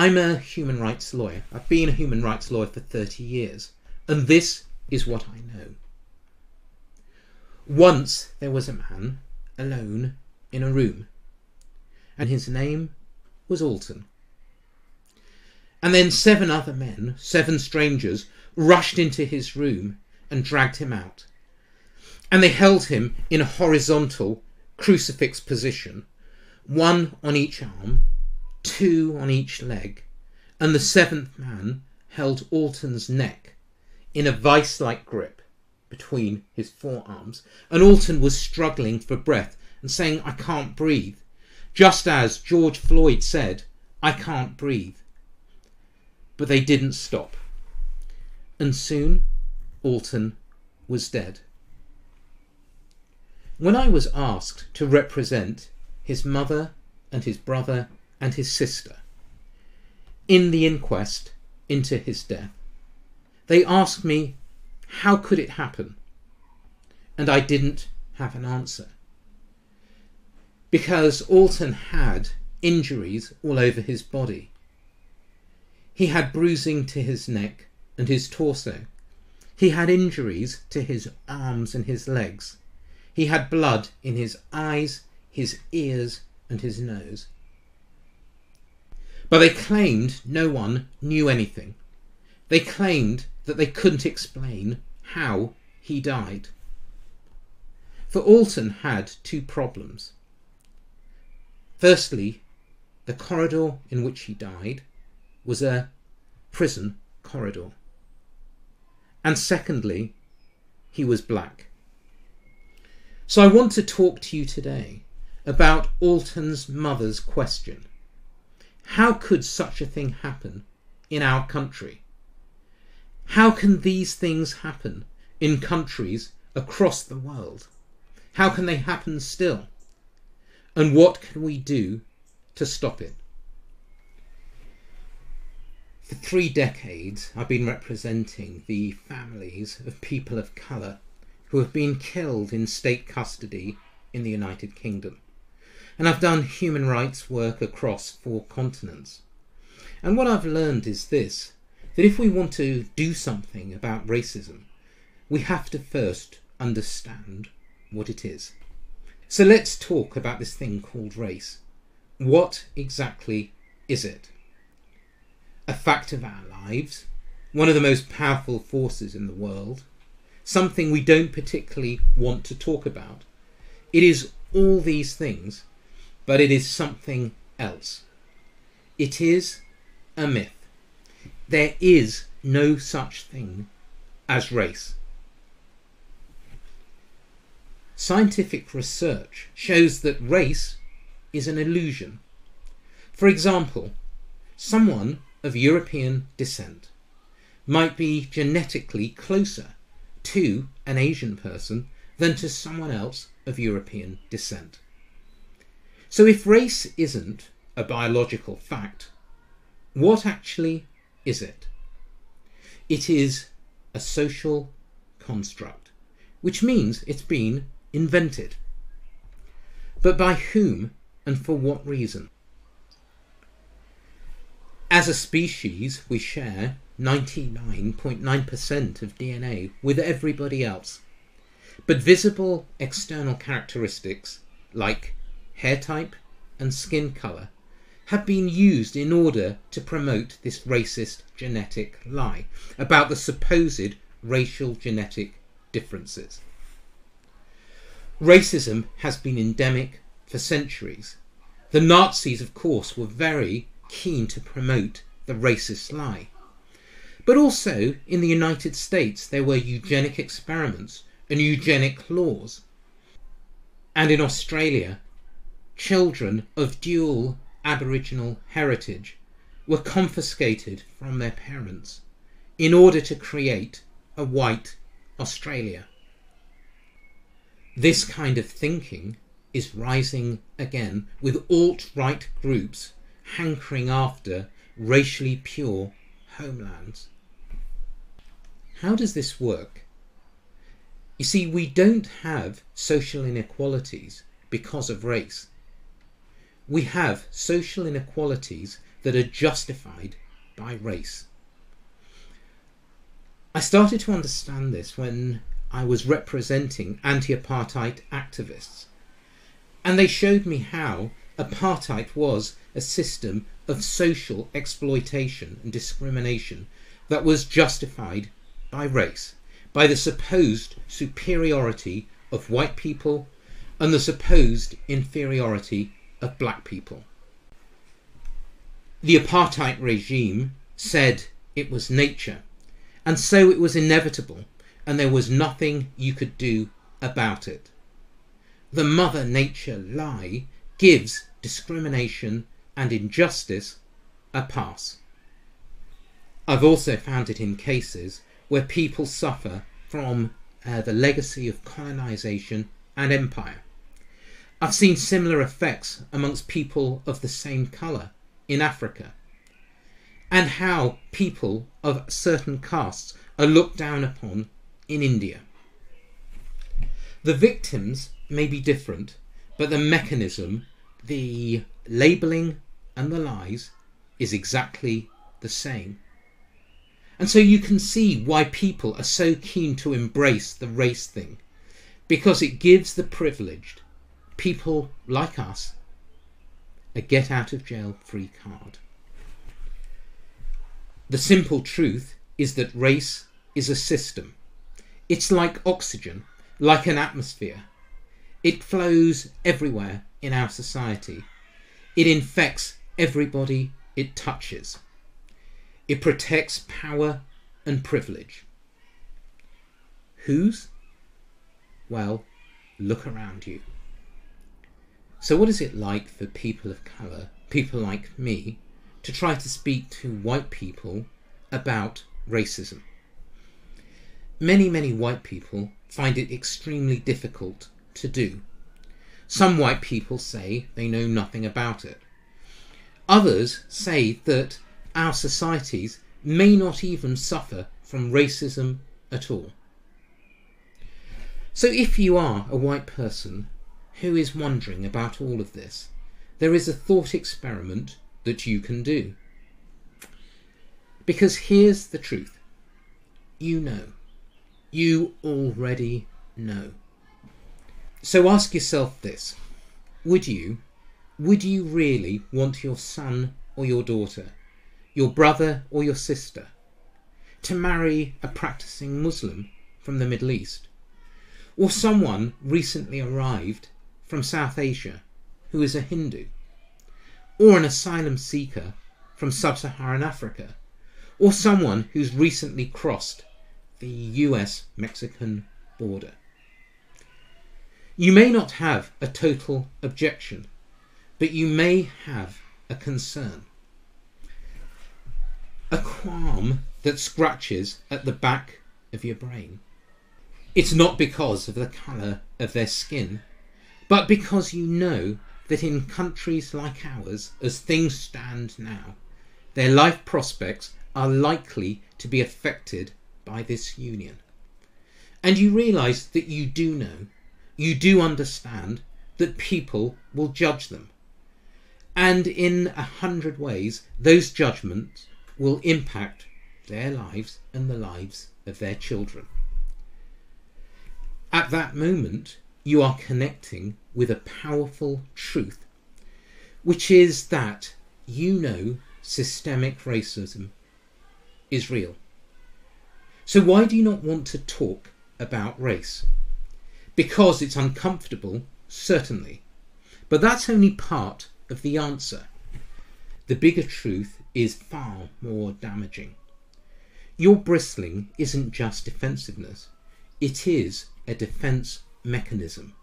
I'm a human rights lawyer. I've been a human rights lawyer for 30 years, and this is what I know. Once there was a man alone in a room, and his name was Alton. And then seven other men, seven strangers, rushed into his room and dragged him out. And they held him in a horizontal crucifix position, one on each arm, two on each leg, and the seventh man held Alton's neck in a vice like grip between his forearms, and Alton was struggling for breath and saying, I can't breathe, just as George Floyd said, I can't breathe. But they didn't stop, and soon Alton was dead. When I was asked to represent his mother and his brother and his sister in the inquest into his death, they asked me, How could it happen? And I didn't have an answer. Because Alton had injuries all over his body. He had bruising to his neck and his torso. He had injuries to his arms and his legs. He had blood in his eyes, his ears, and his nose. But they claimed no one knew anything. They claimed that they couldn't explain how he died. For Alton had two problems. Firstly, the corridor in which he died was a prison corridor. And secondly, he was black. So I want to talk to you today about Alton's mother's question. How could such a thing happen in our country? How can these things happen in countries across the world? How can they happen still? And what can we do to stop it? For three decades, I've been representing the families of people of colour who have been killed in state custody in the United Kingdom. And I've done human rights work across four continents. And what I've learned is this that if we want to do something about racism, we have to first understand what it is. So let's talk about this thing called race. What exactly is it? A fact of our lives, one of the most powerful forces in the world, something we don't particularly want to talk about. It is all these things, but it is something else. It is a myth. There is no such thing as race. Scientific research shows that race is an illusion. For example, someone of European descent might be genetically closer to an Asian person than to someone else of European descent. So if race isn't a biological fact, what actually is it? It is a social construct, which means it's been invented. But by whom and for what reason? As a species, we share 99.9% of DNA with everybody else. But visible external characteristics like hair type and skin colour have been used in order to promote this racist genetic lie about the supposed racial genetic differences. Racism has been endemic for centuries. The Nazis, of course, were very keen to promote the racist lie. But also in the United States, there were eugenic experiments and eugenic laws. And in Australia, children of dual Aboriginal heritage were confiscated from their parents in order to create a white Australia. This kind of thinking is rising again with alt right groups hankering after racially pure homelands. How does this work? You see, we don't have social inequalities because of race. We have social inequalities that are justified by race. I started to understand this when I was representing anti apartheid activists, and they showed me how apartheid was a system of social exploitation and discrimination that was justified by race, by the supposed superiority of white people and the supposed inferiority of black people. The apartheid regime said it was nature, and so it was inevitable, and there was nothing you could do about it. The Mother Nature lie gives discrimination and injustice a pass. I've also found it in cases where people suffer from uh, the legacy of colonisation and empire. I've seen similar effects amongst people of the same colour in Africa, and how people of certain castes are looked down upon in India. The victims may be different, but the mechanism, the labelling, and the lies is exactly the same. And so you can see why people are so keen to embrace the race thing, because it gives the privileged, people like us, a get out of jail free card. The simple truth is that race is a system. It's like oxygen, like an atmosphere. It flows everywhere in our society. It infects everybody it touches. It protects power and privilege. Whose? Well, look around you. So, what is it like for people of colour, people like me, to try to speak to white people about racism? Many, many white people find it extremely difficult to do. Some white people say they know nothing about it. Others say that our societies may not even suffer from racism at all. So, if you are a white person who is wondering about all of this, there is a thought experiment that you can do. Because here's the truth you know. You already know. So ask yourself this Would you, would you really want your son or your daughter your brother or your sister, to marry a practicing Muslim from the Middle East, or someone recently arrived from South Asia who is a Hindu, or an asylum seeker from sub Saharan Africa, or someone who's recently crossed the US Mexican border. You may not have a total objection, but you may have a concern a qualm that scratches at the back of your brain. It's not because of the colour of their skin, but because you know that in countries like ours, as things stand now, their life prospects are likely to be affected by this union. And you realise that you do know, you do understand that people will judge them. And in a hundred ways, those judgments will impact their lives and the lives of their children. At that moment, you are connecting with a powerful truth, which is that you know systemic racism is real. So, why do you not want to talk about race? Because it's uncomfortable, certainly. But that's only part of the answer. The bigger truth is far more damaging. Your bristling isn't just defensiveness, it is a defense mechanism.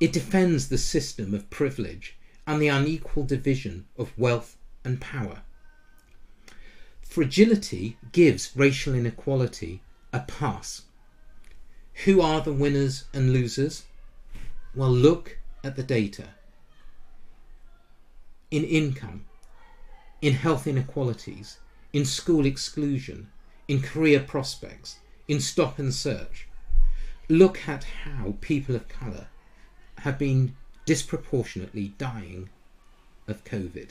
It defends the system of privilege and the unequal division of wealth and power. Fragility gives racial inequality a pass. Who are the winners and losers? Well, look at the data. In income, in health inequalities, in school exclusion, in career prospects, in stop and search. Look at how people of colour have been disproportionately dying of COVID.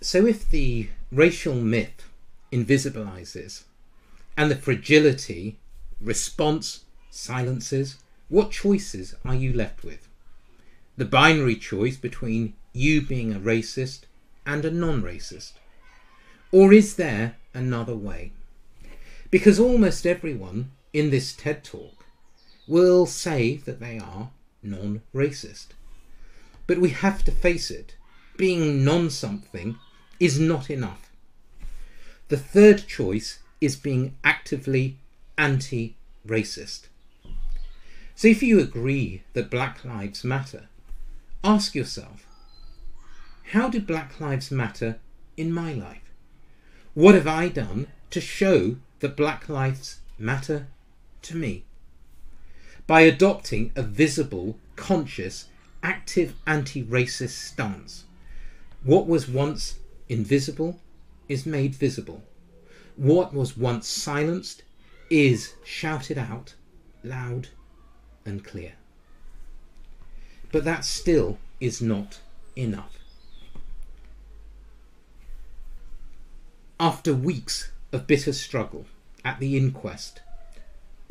So, if the racial myth invisibilizes and the fragility response silences, what choices are you left with? The binary choice between you being a racist and a non racist? Or is there another way? Because almost everyone in this TED talk will say that they are non racist. But we have to face it being non something is not enough. The third choice is being actively anti racist. So if you agree that Black Lives Matter, ask yourself how do Black Lives Matter in my life? What have I done to show that Black Lives matter to me? By adopting a visible, conscious, active anti racist stance. What was once invisible is made visible. What was once silenced is shouted out loud and clear. But that still is not enough. After weeks of bitter struggle at the inquest,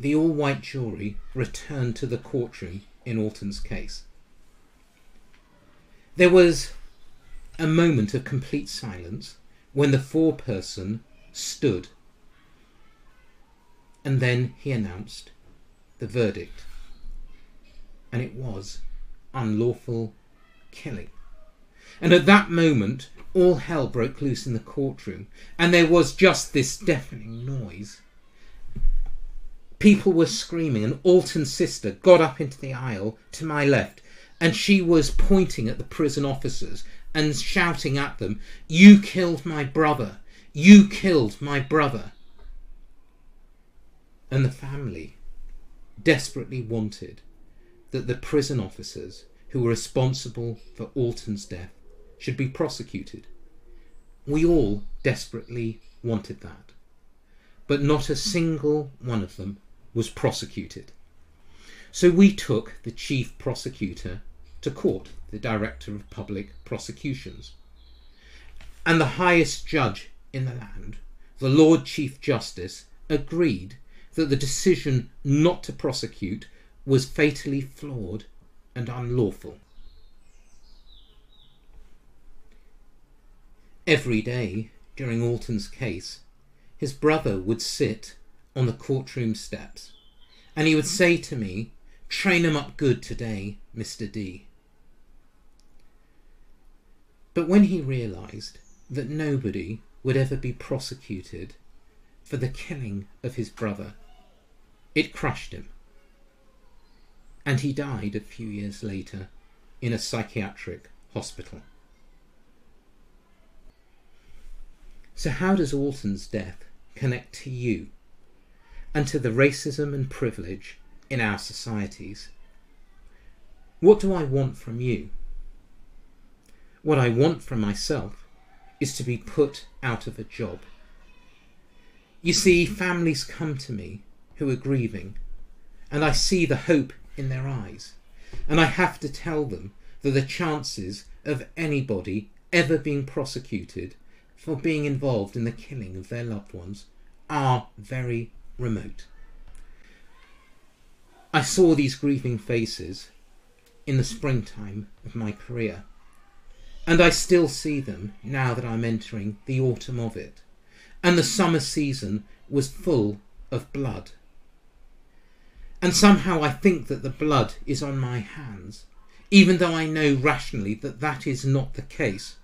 the all white jury returned to the courtroom in Alton's case. There was a moment of complete silence when the foreperson stood and then he announced the verdict. And it was unlawful killing. And at that moment, all hell broke loose in the courtroom, and there was just this deafening noise. People were screaming, and Alton's sister got up into the aisle to my left, and she was pointing at the prison officers and shouting at them, You killed my brother! You killed my brother! And the family desperately wanted that the prison officers who were responsible for Alton's death should be prosecuted. We all desperately wanted that. But not a single one of them was prosecuted. So we took the chief prosecutor to court, the director of public prosecutions. And the highest judge in the land, the Lord Chief Justice, agreed that the decision not to prosecute was fatally flawed and unlawful. Every day during Alton's case, his brother would sit on the courtroom steps and he would say to me, Train him up good today, Mr. D. But when he realised that nobody would ever be prosecuted for the killing of his brother, it crushed him. And he died a few years later in a psychiatric hospital. So, how does Alton's death connect to you and to the racism and privilege in our societies? What do I want from you? What I want from myself is to be put out of a job. You see, families come to me who are grieving, and I see the hope in their eyes, and I have to tell them that the chances of anybody ever being prosecuted for being involved in the killing of their loved ones are very remote. I saw these grieving faces in the springtime of my career, and I still see them now that I'm entering the autumn of it, and the summer season was full of blood. And somehow I think that the blood is on my hands, even though I know rationally that that is not the case.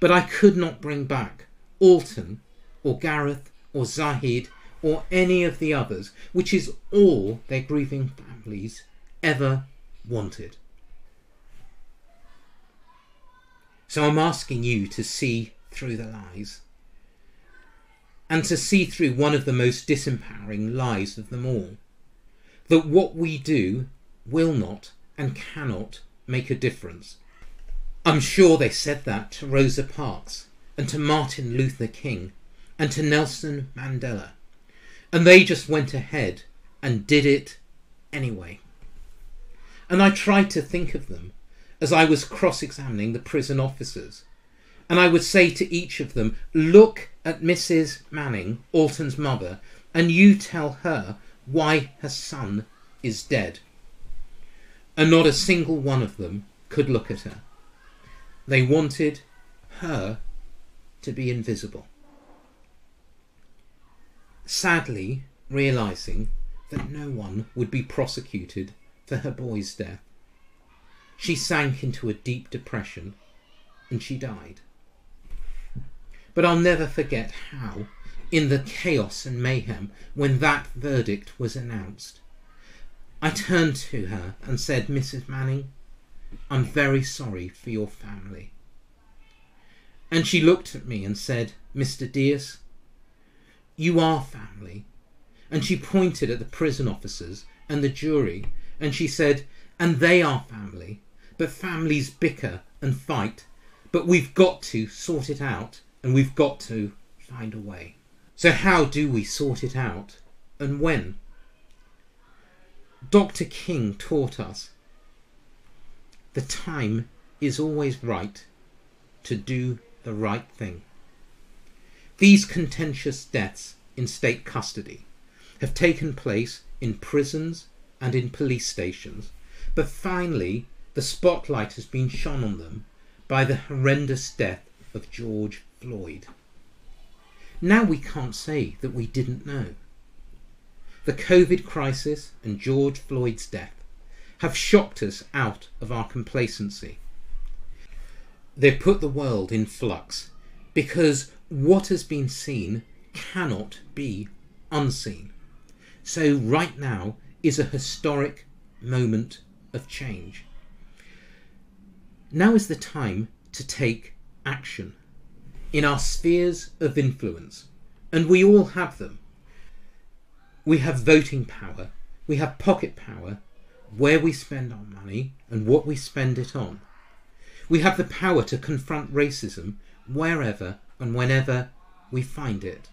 But I could not bring back Alton or Gareth or Zahid or any of the others, which is all their grieving families ever wanted. So I'm asking you to see through the lies and to see through one of the most disempowering lies of them all that what we do will not and cannot make a difference. I'm sure they said that to Rosa Parks and to Martin Luther King and to Nelson Mandela. And they just went ahead and did it anyway. And I tried to think of them as I was cross examining the prison officers. And I would say to each of them, look at Mrs. Manning, Alton's mother, and you tell her why her son is dead. And not a single one of them could look at her. They wanted her to be invisible. Sadly, realizing that no one would be prosecuted for her boy's death, she sank into a deep depression and she died. But I'll never forget how, in the chaos and mayhem, when that verdict was announced, I turned to her and said, Mrs. Manning, I'm very sorry for your family. And she looked at me and said, Mr. Dias, you are family. And she pointed at the prison officers and the jury and she said, and they are family. But families bicker and fight. But we've got to sort it out and we've got to find a way. So, how do we sort it out and when? Dr. King taught us the time is always right to do the right thing. These contentious deaths in state custody have taken place in prisons and in police stations, but finally the spotlight has been shone on them by the horrendous death of George Floyd. Now we can't say that we didn't know. The COVID crisis and George Floyd's death have shocked us out of our complacency. They've put the world in flux because what has been seen cannot be unseen. So, right now is a historic moment of change. Now is the time to take action in our spheres of influence, and we all have them. We have voting power, we have pocket power, where we spend our money and what we spend it on. We have the power to confront racism wherever and whenever we find it.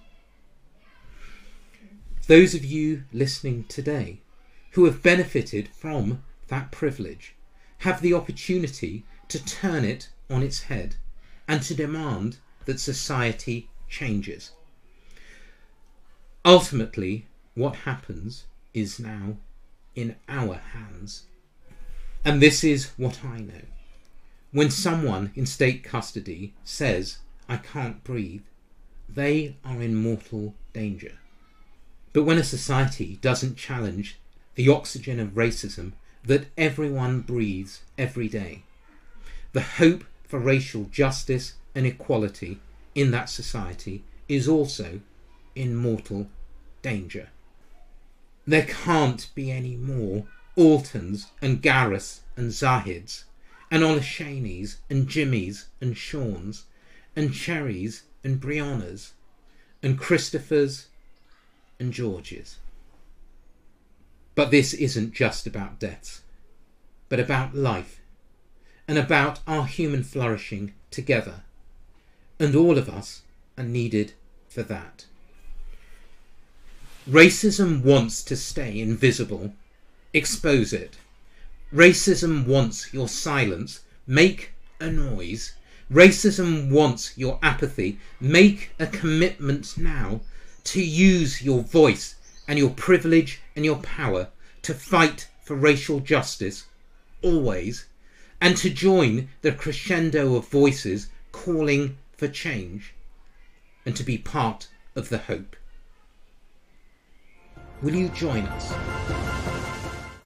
Those of you listening today who have benefited from that privilege have the opportunity to turn it on its head and to demand that society changes. Ultimately, what happens is now in our hands. And this is what I know. When someone in state custody says, I can't breathe, they are in mortal danger. But when a society doesn't challenge the oxygen of racism that everyone breathes every day, the hope for racial justice and equality in that society is also in mortal danger. There can't be any more Altons and Gareths and Zahids and Olashanis and Jimmys and Seans and Cherries and Briannas and Christophers and Georges. But this isn't just about deaths, but about life and about our human flourishing together. And all of us are needed for that. Racism wants to stay invisible. Expose it. Racism wants your silence. Make a noise. Racism wants your apathy. Make a commitment now to use your voice and your privilege and your power to fight for racial justice, always, and to join the crescendo of voices calling for change, and to be part of the hope. Will you join us?